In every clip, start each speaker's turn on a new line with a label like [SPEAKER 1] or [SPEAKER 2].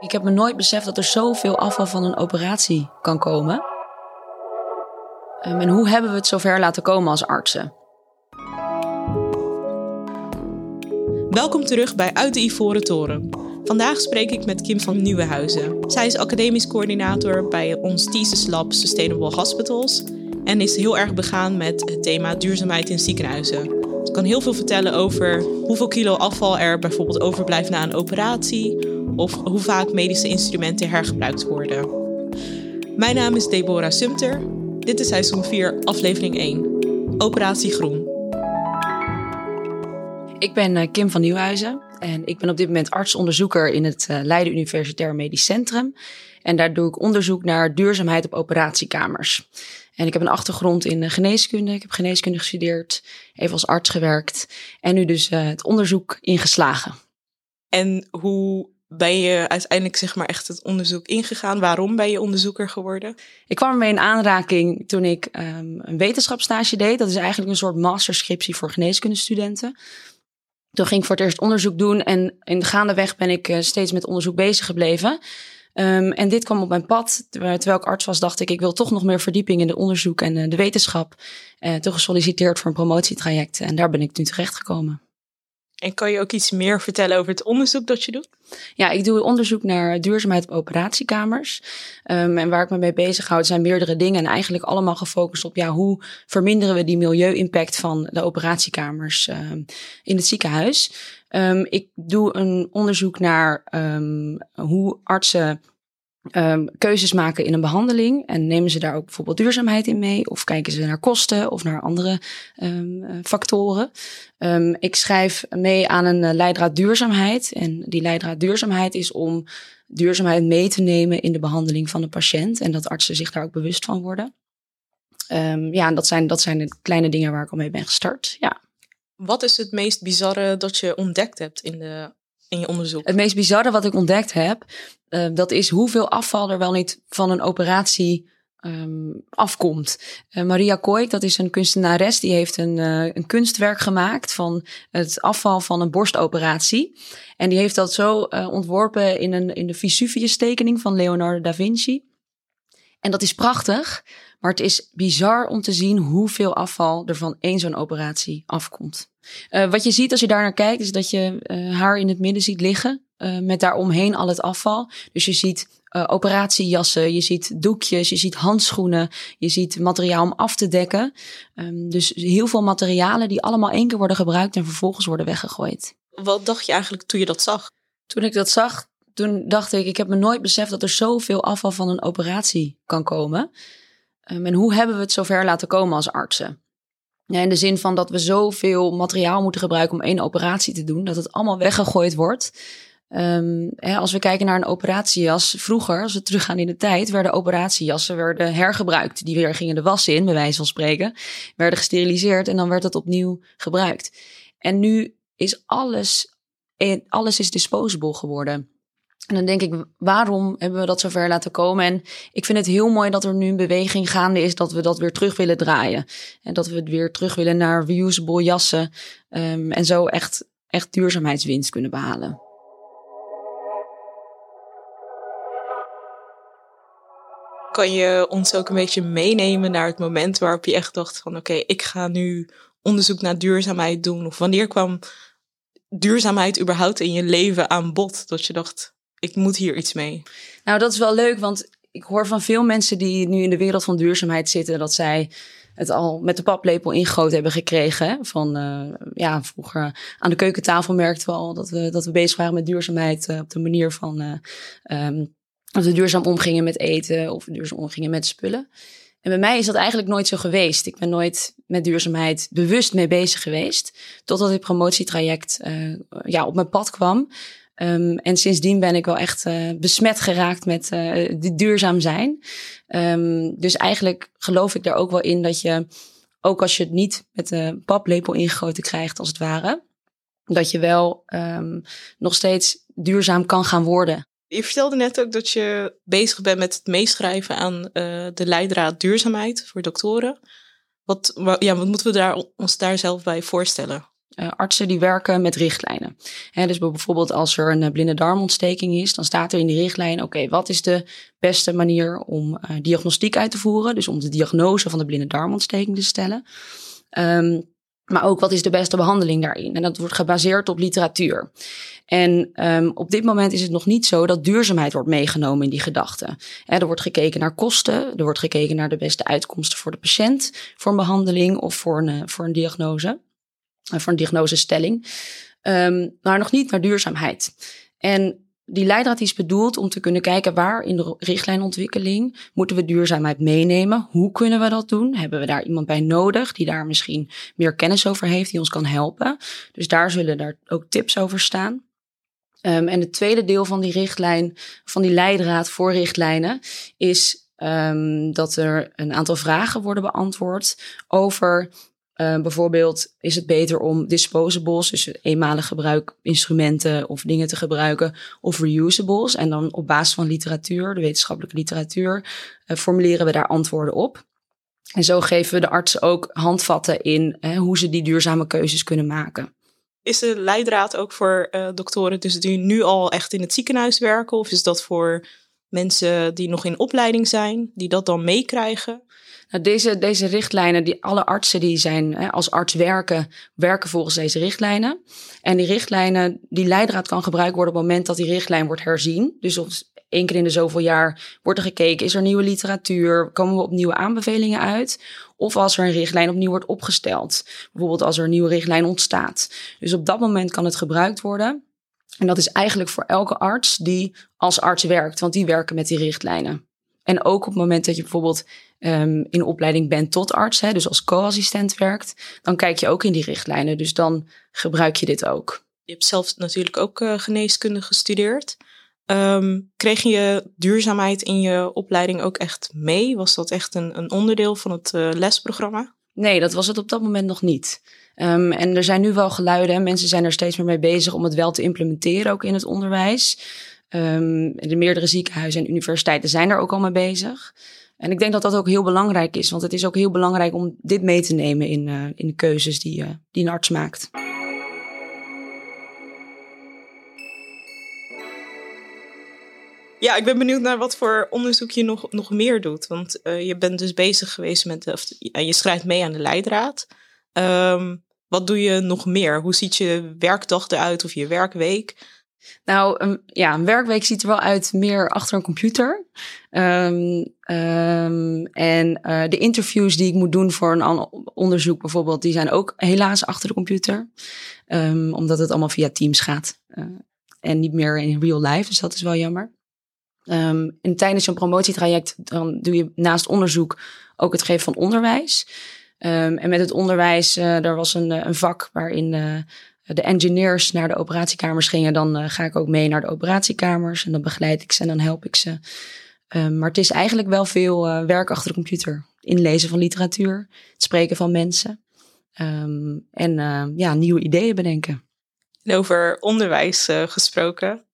[SPEAKER 1] Ik heb me nooit beseft dat er zoveel afval van een operatie kan komen. Um, en hoe hebben we het zover laten komen als artsen?
[SPEAKER 2] Welkom terug bij Uit de Ivoren Toren. Vandaag spreek ik met Kim van Nieuwenhuizen. Zij is academisch coördinator bij ons Thesis Lab Sustainable Hospitals en is heel erg begaan met het thema duurzaamheid in ziekenhuizen. Ze kan heel veel vertellen over hoeveel kilo afval er bijvoorbeeld overblijft na een operatie of hoe vaak medische instrumenten hergebruikt worden. Mijn naam is Deborah Sumter. Dit is seizoen 4, aflevering 1. Operatie Groen.
[SPEAKER 1] Ik ben eh, Kim van Nieuwhuizen en ik ben op dit moment artsonderzoeker in het eh, Leiden Universitair Medisch Centrum. En daar doe ik onderzoek naar duurzaamheid op operatiekamers. En ik heb een achtergrond in eh, geneeskunde. Ik heb geneeskunde gestudeerd, even als arts gewerkt en nu dus het onderzoek ingeslagen.
[SPEAKER 2] En hoe ben je uiteindelijk zeg maar echt het onderzoek ingegaan? Waarom ben je onderzoeker geworden?
[SPEAKER 1] Ik kwam ermee in aanraking toen ik um, een wetenschapsstage deed. Dat is eigenlijk een soort masterscriptie voor geneeskundestudenten. Toen ging ik voor het eerst onderzoek doen en in gaandeweg ben ik uh, steeds met onderzoek bezig gebleven. Um, en dit kwam op mijn pad. Terwijl ik arts was, dacht ik, ik wil toch nog meer verdieping in het onderzoek en uh, de wetenschap. Uh, toen gesolliciteerd voor een promotietraject en daar ben ik nu terecht gekomen.
[SPEAKER 2] En kan je ook iets meer vertellen over het onderzoek dat je doet?
[SPEAKER 1] Ja, ik doe onderzoek naar duurzaamheid op operatiekamers. Um, en waar ik me mee bezighoud zijn meerdere dingen. En eigenlijk allemaal gefocust op ja, hoe verminderen we die milieu-impact van de operatiekamers um, in het ziekenhuis. Um, ik doe een onderzoek naar hoe artsen um, keuzes maken in een behandeling. En nemen ze daar ook bijvoorbeeld duurzaamheid in mee? Of kijken ze naar kosten of naar andere um, factoren? Um, ik schrijf mee aan een uh, leidraad duurzaamheid. En die leidraad duurzaamheid is om duurzaamheid mee te nemen in de behandeling van de patiënt. En dat artsen zich daar ook bewust van worden. ja, en dat zijn, dat zijn de kleine dingen waar ik al mee ben gestart. Ja.
[SPEAKER 2] Wat is het meest bizarre dat je ontdekt hebt in de in je onderzoek?
[SPEAKER 1] Het meest bizarre wat ik ontdekt heb, uh, dat is hoeveel afval er wel niet van een operatie um, afkomt. Uh, Maria Koik, dat is een kunstenares, die heeft een, uh, een kunstwerk gemaakt van het afval van een borstoperatie. En die heeft dat zo ontworpen in, een, in de Vesuvius-tekening van Leonardo da Vinci. En dat is prachtig, maar het is bizar om te zien hoeveel afval er van één zo'n operatie afkomt. Uh, wat je ziet als je daar naar kijkt, is dat je uh, haar in het midden ziet liggen. Uh, met daaromheen al het afval. Dus je ziet operatiejassen, je ziet doekjes, je ziet handschoenen, je ziet materiaal om af te dekken. Um, dus heel veel materialen die allemaal één keer worden gebruikt en vervolgens worden weggegooid.
[SPEAKER 2] Wat dacht je eigenlijk toen je dat zag?
[SPEAKER 1] Toen ik dat zag, toen dacht ik, ik heb me nooit beseft dat er zoveel afval van een operatie kan komen. Um, en hoe hebben we het zover laten komen als artsen? Ja, in de zin van dat we zoveel materiaal moeten gebruiken om één operatie te doen, dat het allemaal weggegooid wordt. Um, hè, als we kijken naar een operatiejas, vroeger, als we teruggaan in de tijd, werden operatiejassen werden hergebruikt. Die weer gingen de was in, bij wijze van spreken, werden gesteriliseerd en dan werd het opnieuw gebruikt. En nu is alles, alles is disposable geworden. En dan denk ik, waarom hebben we dat zover laten komen? En ik vind het heel mooi dat er nu een beweging gaande is dat we dat weer terug willen draaien. En dat we weer terug willen naar reusable jassen. Um, en zo echt, echt duurzaamheidswinst kunnen behalen.
[SPEAKER 2] Kan je ons ook een beetje meenemen naar het moment waarop je echt dacht van oké, ik ga nu onderzoek naar duurzaamheid doen? Of wanneer kwam duurzaamheid überhaupt in je leven aan bod? Dat je dacht, ik moet hier iets mee.
[SPEAKER 1] Nou, dat is wel leuk, want ik hoor van veel mensen die nu in de wereld van duurzaamheid zitten, dat zij het al met de paplepel ingegoten hebben gekregen. Van uh, ja, vroeger aan de keukentafel merkten we al dat we, dat we bezig waren met duurzaamheid uh, op de manier van uh, um, of we duurzaam omgingen met eten of duurzaam omgingen met spullen. En bij mij is dat eigenlijk nooit zo geweest. Ik ben nooit met duurzaamheid bewust mee bezig geweest. Totdat dit promotietraject ja, op mijn pad kwam. Um, en sindsdien ben ik wel echt uh, besmet geraakt met uh, duurzaam zijn. Um, dus eigenlijk geloof ik daar ook wel in dat je, ook als je het niet met de paplepel ingegoten krijgt, als het ware, dat je wel um, nog steeds duurzaam kan gaan worden.
[SPEAKER 2] Je vertelde net ook dat je bezig bent met het meeschrijven aan uh, de leidraad duurzaamheid voor doktoren. Wat, ja, wat moeten we daar, ons daar zelf bij voorstellen?
[SPEAKER 1] Uh, artsen die werken met richtlijnen. dus bijvoorbeeld als er een blinde darmontsteking is, dan staat er in die richtlijn: oké, wat is de beste manier om uh, diagnostiek uit te voeren? Dus om de diagnose van de blinde darmontsteking te stellen. Um, maar ook wat is de beste behandeling daarin? En dat wordt gebaseerd op literatuur. En um, op dit moment is het nog niet zo dat duurzaamheid wordt meegenomen in die gedachten. Er wordt gekeken naar kosten, er wordt gekeken naar de beste uitkomsten voor de patiënt, voor een behandeling of voor een, eh, voor een diagnose, voor een diagnosestelling. Um, maar nog niet naar duurzaamheid. En die leidraad is bedoeld om te kunnen kijken waar in de richtlijnontwikkeling moeten we duurzaamheid meenemen. Hoe kunnen we dat doen? Hebben we daar iemand bij nodig die daar misschien meer kennis over heeft, die ons kan helpen? Dus daar zullen daar ook tips over staan. Um, en het tweede deel van die richtlijn, van die leidraad voor richtlijnen, is um, dat er een aantal vragen worden beantwoord over uh, bijvoorbeeld is het beter om disposables, dus eenmalig gebruik instrumenten of dingen te gebruiken, of reusables. En dan op basis van literatuur, de wetenschappelijke literatuur, uh, formuleren we daar antwoorden op. En zo geven we de artsen ook handvatten in uh, hoe ze die duurzame keuzes kunnen maken.
[SPEAKER 2] Is de leidraad ook voor uh, doktoren dus die nu al echt in het ziekenhuis werken? Of is dat voor mensen die nog in opleiding zijn, die dat dan meekrijgen?
[SPEAKER 1] Nou, deze, deze richtlijnen, die alle artsen die zijn hè, als arts werken, werken volgens deze richtlijnen. En die richtlijnen, die leidraad kan gebruikt worden op het moment dat die richtlijn wordt herzien. Dus of één keer in de zoveel jaar wordt er gekeken, is er nieuwe literatuur, komen we op nieuwe aanbevelingen uit? Of als er een richtlijn opnieuw wordt opgesteld. Bijvoorbeeld als er een nieuwe richtlijn ontstaat. Dus op dat moment kan het gebruikt worden. En dat is eigenlijk voor elke arts die als arts werkt, want die werken met die richtlijnen. En ook op het moment dat je bijvoorbeeld um, in opleiding bent tot arts, hè, dus als co-assistent werkt, dan kijk je ook in die richtlijnen. Dus dan gebruik je dit ook.
[SPEAKER 2] Je hebt zelf natuurlijk ook uh, geneeskunde gestudeerd. Um, kreeg je duurzaamheid in je opleiding ook echt mee? Was dat echt een, een onderdeel van het uh, lesprogramma?
[SPEAKER 1] Nee, dat was het op dat moment nog niet. Um, en er zijn nu wel geluiden en mensen zijn er steeds meer mee bezig om het wel te implementeren, ook in het onderwijs. Um, de meerdere ziekenhuizen en universiteiten zijn er ook al mee bezig. En ik denk dat dat ook heel belangrijk is, want het is ook heel belangrijk om dit mee te nemen in, uh, in de keuzes die, uh, die een arts maakt.
[SPEAKER 2] Ja, ik ben benieuwd naar wat voor onderzoek je nog, nog meer doet. Want uh, je bent dus bezig geweest met, of je schrijft mee aan de leidraad. Um, wat doe je nog meer? Hoe ziet je werkdag eruit of je werkweek?
[SPEAKER 1] Nou, een, ja, een werkweek ziet er wel uit meer achter een computer. Um, um, en uh, de interviews die ik moet doen voor een onderzoek bijvoorbeeld, die zijn ook helaas achter de computer. Omdat het allemaal via Teams gaat. Uh, en niet meer in real life, dus dat is wel jammer. Um, en tijdens zo'n promotietraject dan doe je naast onderzoek ook het geven van onderwijs. Um, en met het onderwijs, uh, er was een, een vak waarin uh, de engineers naar de operatiekamers gingen. Dan ga ik ook mee naar de operatiekamers en dan begeleid ik ze en dan help ik ze. Um, maar het is eigenlijk wel veel werk achter de computer. Inlezen van literatuur, spreken van mensen. En ja, nieuwe ideeën bedenken.
[SPEAKER 2] En over onderwijs gesproken.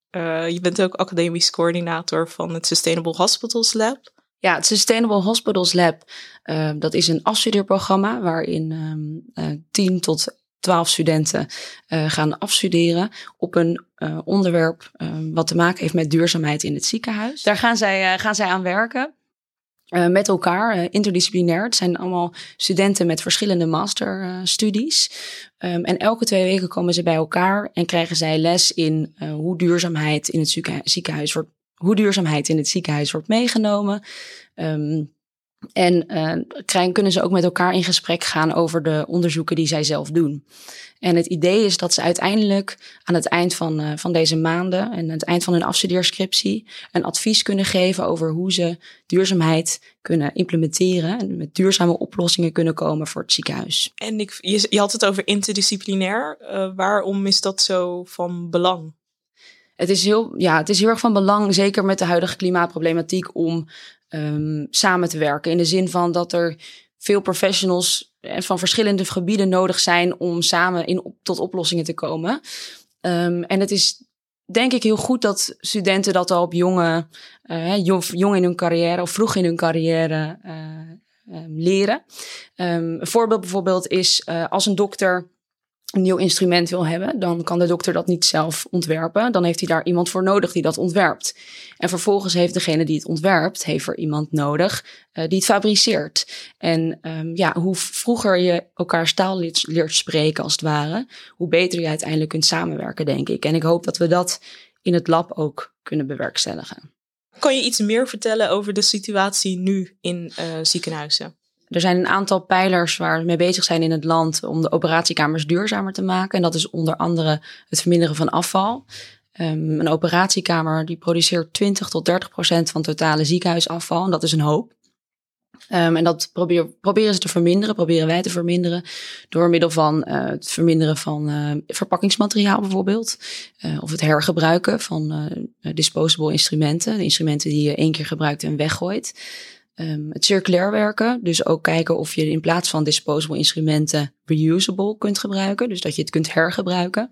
[SPEAKER 2] Je bent ook academisch coördinator van het Sustainable Hospitals Lab.
[SPEAKER 1] Ja, het Sustainable Hospitals Lab, uh, dat is een afstudeerprogramma waarin um, uh, 10 tot 12 studenten uh, gaan afstuderen op een uh, onderwerp wat te maken heeft met duurzaamheid in het ziekenhuis. Daar gaan zij, gaan zij aan werken. Uh, met elkaar, uh, interdisciplinair. Het zijn allemaal studenten met verschillende masterstudies. Um, en elke twee weken komen ze bij elkaar en krijgen zij les in uh, hoe duurzaamheid in het ziekenhuis wordt hoe duurzaamheid in het ziekenhuis wordt meegenomen. Um, en uh, kunnen ze ook met elkaar in gesprek gaan over de onderzoeken die zij zelf doen. En het idee is dat ze uiteindelijk aan het eind van, uh, van deze maanden en aan het eind van hun afstudeerscriptie een advies kunnen geven over hoe ze duurzaamheid kunnen implementeren en met duurzame oplossingen kunnen komen voor het ziekenhuis.
[SPEAKER 2] En ik, je, je had het over interdisciplinair. Uh, waarom is dat zo van belang?
[SPEAKER 1] het is heel, ja, het is heel erg van belang, zeker met de huidige klimaatproblematiek, om um, samen te werken. In de zin van dat er veel professionals eh, van verschillende gebieden nodig zijn om samen in, tot oplossingen te komen. Um, en het is denk ik heel goed dat studenten dat al op jonge, uh, jong in hun carrière of vroeg in hun carrière uh, um, leren. Een voorbeeld bijvoorbeeld is als een dokter een nieuw instrument wil hebben, dan kan de dokter dat niet zelf ontwerpen. Dan heeft hij daar iemand voor nodig die dat ontwerpt. En vervolgens heeft degene die het ontwerpt, heeft er iemand nodig uh, die het fabriceert. En um, ja, hoe vroeger je elkaar taal leert, spreken als het ware, hoe beter je uiteindelijk kunt samenwerken, denk ik. En ik hoop dat we dat in het lab ook kunnen bewerkstelligen.
[SPEAKER 2] Kan je iets meer vertellen over de situatie nu in uh, ziekenhuizen?
[SPEAKER 1] Er zijn een aantal pijlers waar we mee bezig zijn in het land om de operatiekamers duurzamer te maken. En dat is onder andere het verminderen van afval. Um, een operatiekamer die produceert 20 tot 30 procent van totale ziekenhuisafval. En dat is een hoop. Um, en dat proberen ze te verminderen, proberen wij te verminderen. Door middel van uh, het verminderen van uh, verpakkingsmateriaal bijvoorbeeld. Uh, of het hergebruiken van disposable instrumenten. De instrumenten die je één keer gebruikt en weggooit. Um, het circulair werken, dus ook kijken of je in plaats van disposable instrumenten reusable kunt gebruiken. Dus dat je het kunt hergebruiken.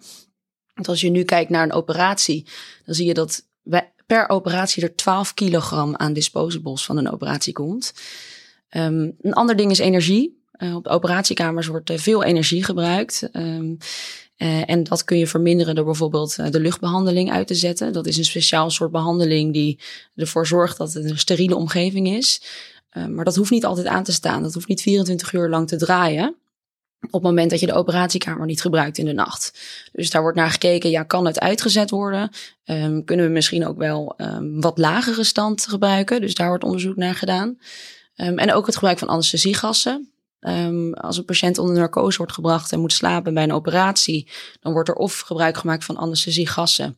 [SPEAKER 1] Want als je nu kijkt naar een operatie, dan zie je dat per operatie er 12 kilogram aan disposables van een operatie komt. Um, een ander ding is energie. Uh, op operatiekamers wordt veel energie gebruikt. Um, uh, en dat kun je verminderen door bijvoorbeeld de luchtbehandeling uit te zetten. Dat is een speciaal soort behandeling die ervoor zorgt dat het een steriele omgeving is. maar dat hoeft niet altijd aan te staan. Dat hoeft niet 24 uur lang te draaien op het moment dat je de operatiekamer niet gebruikt in de nacht. Dus daar wordt naar gekeken, ja, kan het uitgezet worden? Um, kunnen we misschien ook wel um, wat lagere stand gebruiken? Dus daar wordt onderzoek naar gedaan. Um, en ook het gebruik van anesthesiegassen. Als een patiënt onder narcose wordt gebracht en moet slapen bij een operatie, dan wordt er of gebruik gemaakt van anesthesiegassen.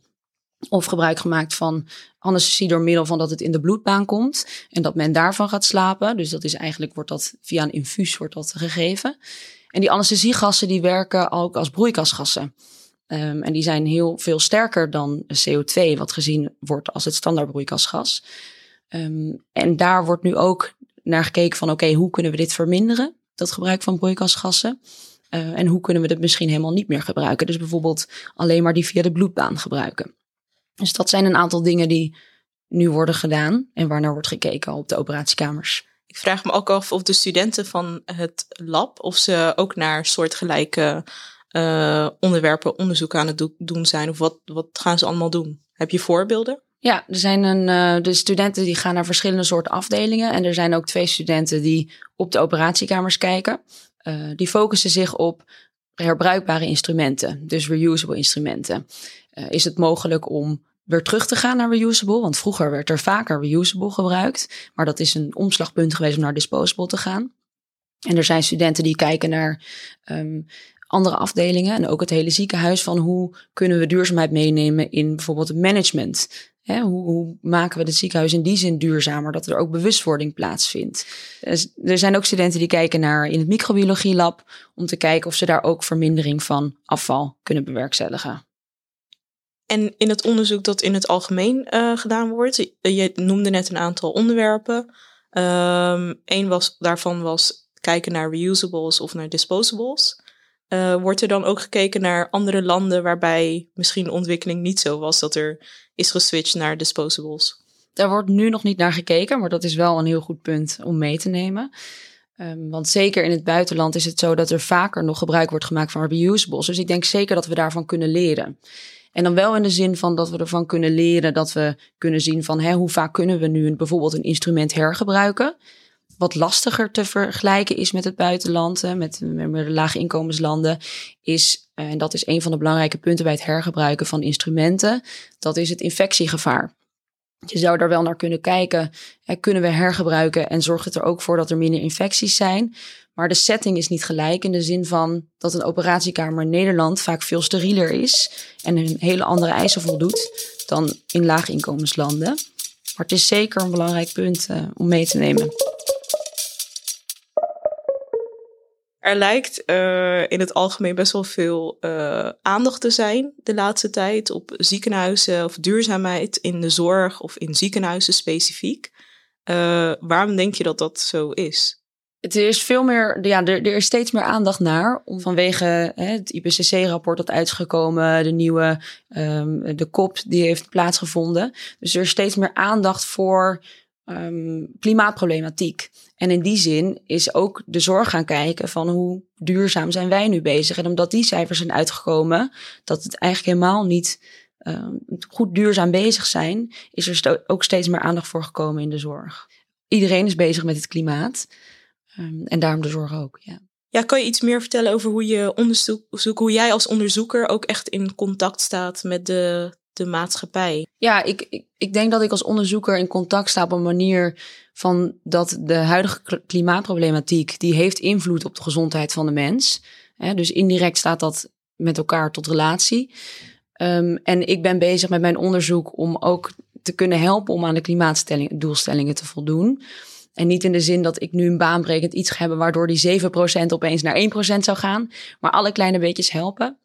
[SPEAKER 1] Of gebruik gemaakt van anesthesie door middel van dat het in de bloedbaan komt en dat men daarvan gaat slapen. Dus dat is eigenlijk, wordt dat via een infuus wordt dat gegeven. En die anesthesiegassen die werken ook als broeikasgassen. Um, en die zijn heel veel sterker dan CO2, wat gezien wordt als het standaard broeikasgas. Um, en daar wordt nu ook naar gekeken van oké, hoe kunnen we dit verminderen, dat gebruik van broeikasgassen? Uh, en hoe kunnen we het misschien helemaal niet meer gebruiken? Dus bijvoorbeeld alleen maar die via de bloedbaan gebruiken. Dus dat zijn een aantal dingen die nu worden gedaan en waarnaar wordt gekeken op de operatiekamers.
[SPEAKER 2] Ik vraag me ook af of de studenten van het lab, of ze ook naar soortgelijke uh, onderwerpen onderzoek aan het doen zijn. Of wat, wat gaan ze allemaal doen? Heb je voorbeelden?
[SPEAKER 1] Ja, er zijn een, uh, de studenten die gaan naar verschillende soorten afdelingen. En er zijn ook twee studenten die op de operatiekamers kijken. Uh, die focussen zich op herbruikbare instrumenten, dus reusable instrumenten. Uh, is het mogelijk om weer terug te gaan naar reusable. Want vroeger werd er vaker reusable gebruikt. Maar dat is een omslagpunt geweest om naar disposable te gaan. En er zijn studenten die kijken naar um, andere afdelingen en ook het hele ziekenhuis van hoe kunnen we duurzaamheid meenemen in bijvoorbeeld het management. Hoe, hoe, maken we het ziekenhuis in die zin duurzamer, dat er ook bewustwording plaatsvindt. Er zijn ook studenten die kijken naar in het microbiologielab om te kijken of ze daar ook vermindering van afval kunnen bewerkstelligen.
[SPEAKER 2] En in het onderzoek dat in het algemeen uh, gedaan wordt, je noemde net een aantal onderwerpen. Um, Eén was, daarvan was kijken naar reusables of naar disposables. Uh, wordt er dan ook gekeken naar andere landen waarbij misschien de ontwikkeling niet zo was dat er is geswitcht naar disposables?
[SPEAKER 1] Daar wordt nu nog niet naar gekeken, maar dat is wel een heel goed punt om mee te nemen. Um, want zeker in het buitenland is het zo dat er vaker nog gebruik wordt gemaakt van reusables. Dus ik denk zeker dat we daarvan kunnen leren. En dan wel in de zin van dat we ervan kunnen leren, dat we kunnen zien van hè, hoe vaak kunnen we nu bijvoorbeeld een instrument hergebruiken. Wat lastiger te vergelijken is met het buitenland, met, met lage inkomenslanden, is, en dat is een van de belangrijke punten bij het hergebruiken van instrumenten, dat is het infectiegevaar. Je zou daar wel naar kunnen kijken. Hè, kunnen we hergebruiken en zorgt het er ook voor dat er minder infecties zijn? Maar de setting is niet gelijk in de zin van dat een operatiekamer in Nederland vaak veel sterieler is en een hele andere eisen voldoet dan in laaginkomenslanden. Maar het is zeker een belangrijk punt uh, om mee te nemen.
[SPEAKER 2] Er lijkt uh, in het algemeen best wel veel uh, aandacht te zijn de laatste tijd op ziekenhuizen of duurzaamheid in de zorg of in ziekenhuizen specifiek. waarom denk je dat dat zo is?
[SPEAKER 1] Het is veel meer, ja, er, er is steeds meer aandacht naar. Vanwege hè, het IPCC-rapport dat uit is gekomen, de nieuwe, um, de COP die heeft plaatsgevonden. Dus er is steeds meer aandacht voor ehm, klimaatproblematiek. En in die zin is ook de zorg gaan kijken van hoe duurzaam zijn wij nu bezig. En omdat die cijfers zijn uitgekomen, dat het eigenlijk helemaal niet ehm, goed duurzaam bezig zijn, is er ook steeds meer aandacht voor gekomen in de zorg. Iedereen is bezig met het klimaat. Ehm, en daarom de zorg ook, ja.
[SPEAKER 2] Ja, kan je iets meer vertellen over hoe je onderzoek, hoe jij als onderzoeker ook echt in contact staat met de, de maatschappij?
[SPEAKER 1] Ja, ik, ik, ik denk dat ik als onderzoeker in contact sta op een manier van dat de huidige klimaatproblematiek, die heeft invloed op de gezondheid van de mens. dus indirect staat dat met elkaar tot relatie. Um, en ik ben bezig met mijn onderzoek om ook te kunnen helpen om aan de klimaatdoelstellingen te voldoen. En niet in de zin dat ik nu een baanbrekend iets ga hebben waardoor die 7% opeens naar 1% zou gaan. Maar alle kleine beetjes helpen.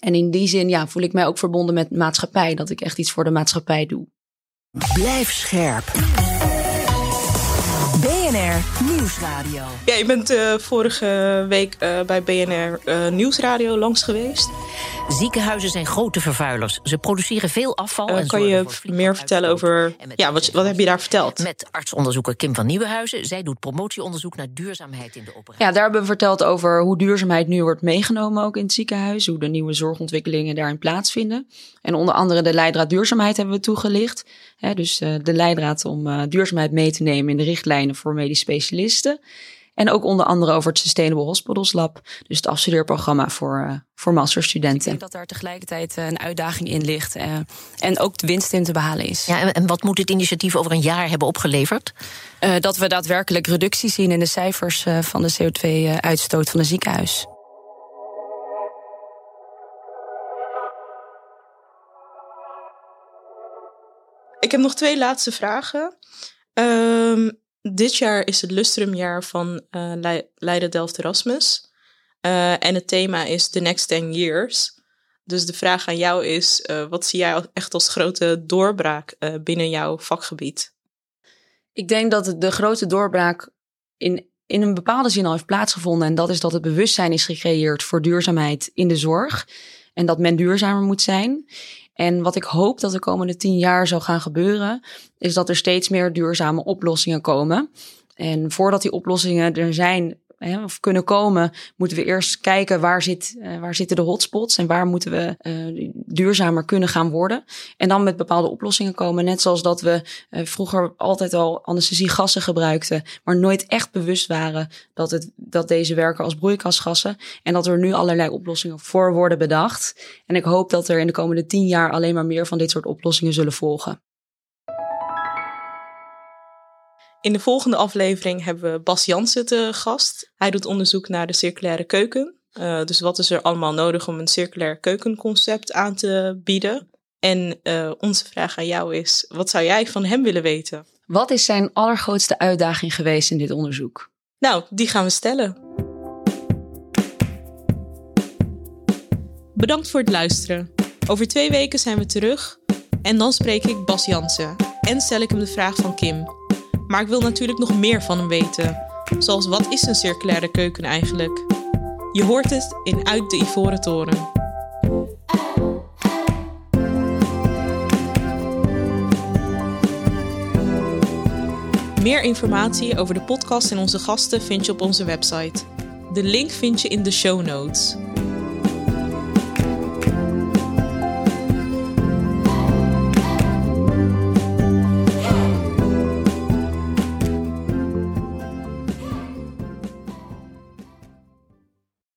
[SPEAKER 1] En in die zin ja, voel ik mij ook verbonden met maatschappij. Dat ik echt iets voor de maatschappij doe.
[SPEAKER 3] Blijf scherp. BNR Nieuwsradio.
[SPEAKER 2] Ja, je bent uh, vorige week uh, bij BNR uh, eh, Nieuwsradio langs geweest.
[SPEAKER 3] Ziekenhuizen zijn grote vervuilers. Ze produceren veel afval.
[SPEAKER 2] en kan je meer vertellen over. Ja, wat, wat heb je daar verteld?
[SPEAKER 3] Met artsonderzoeker Kim van Nieuwenhuizen. Zij doet promotieonderzoek naar duurzaamheid in de operatie.
[SPEAKER 1] Ja, daar hebben we verteld over hoe duurzaamheid nu wordt meegenomen ook in het ziekenhuis. Hoe de nieuwe zorgontwikkelingen daarin plaatsvinden. En onder andere de leidraad duurzaamheid hebben we toegelicht. dus de leidraad om duurzaamheid mee te nemen in de richtlijnen voor medisch specialisten. En ook onder andere over het Sustainable Hospitals Lab. Dus het afstudeerprogramma voor, uh, voor masterstudenten. Ik
[SPEAKER 4] denk dat daar tegelijkertijd uh, een uitdaging in ligt. Uh, en ook de winst in te behalen is.
[SPEAKER 3] Ja, en wat moet dit initiatief over een jaar hebben opgeleverd?
[SPEAKER 4] dat we daadwerkelijk reductie zien in de cijfers van de CO2-uitstoot van de ziekenhuis.
[SPEAKER 2] Ik heb nog twee laatste vragen. Um, dit jaar is het lustrumjaar van uh, Leiden Delft Erasmus. Uh, en het thema is The Next 10 Years. Dus de vraag aan jou is, uh, wat zie jij echt als grote doorbraak binnen jouw vakgebied?
[SPEAKER 1] Ik denk dat de grote doorbraak in, in een bepaalde zin al heeft plaatsgevonden. En dat is dat het bewustzijn is gecreëerd voor duurzaamheid in de zorg. En dat men duurzamer moet zijn. En wat ik hoop dat de komende tien jaar zal gaan gebeuren, is dat er steeds meer duurzame oplossingen komen. En voordat die oplossingen er zijn, of kunnen komen, moeten we eerst kijken waar, zit, uh, waar zitten de hotspots en waar moeten we uh, duurzamer kunnen gaan worden. En dan met bepaalde oplossingen komen. Net zoals dat we uh, vroeger altijd al anesthesiegassen gebruikten, maar nooit echt bewust waren dat, het, dat deze werken als broeikasgassen. En dat er nu allerlei oplossingen voor worden bedacht. En ik hoop dat er in de komende tien jaar alleen maar meer van dit soort oplossingen zullen volgen.
[SPEAKER 2] In de volgende aflevering hebben we Bas Jansen te gast. Hij doet onderzoek naar de circulaire keuken. Uh, dus wat is er allemaal nodig om een circulair keukenconcept aan te bieden? En uh, onze vraag aan jou is: wat zou jij van hem willen weten?
[SPEAKER 1] Wat is zijn allergrootste uitdaging geweest in dit onderzoek?
[SPEAKER 2] Nou, die gaan we stellen. Bedankt voor het luisteren. Over twee weken zijn we terug en dan spreek ik Bas Jansen en stel ik hem de vraag van Kim. Maar ik wil natuurlijk nog meer van hem weten. Zoals wat is een circulaire keuken eigenlijk? Je hoort het in Uit de Ivoren Toren. Meer informatie over de podcast en onze gasten vind je op onze website. De link vind je in de show notes.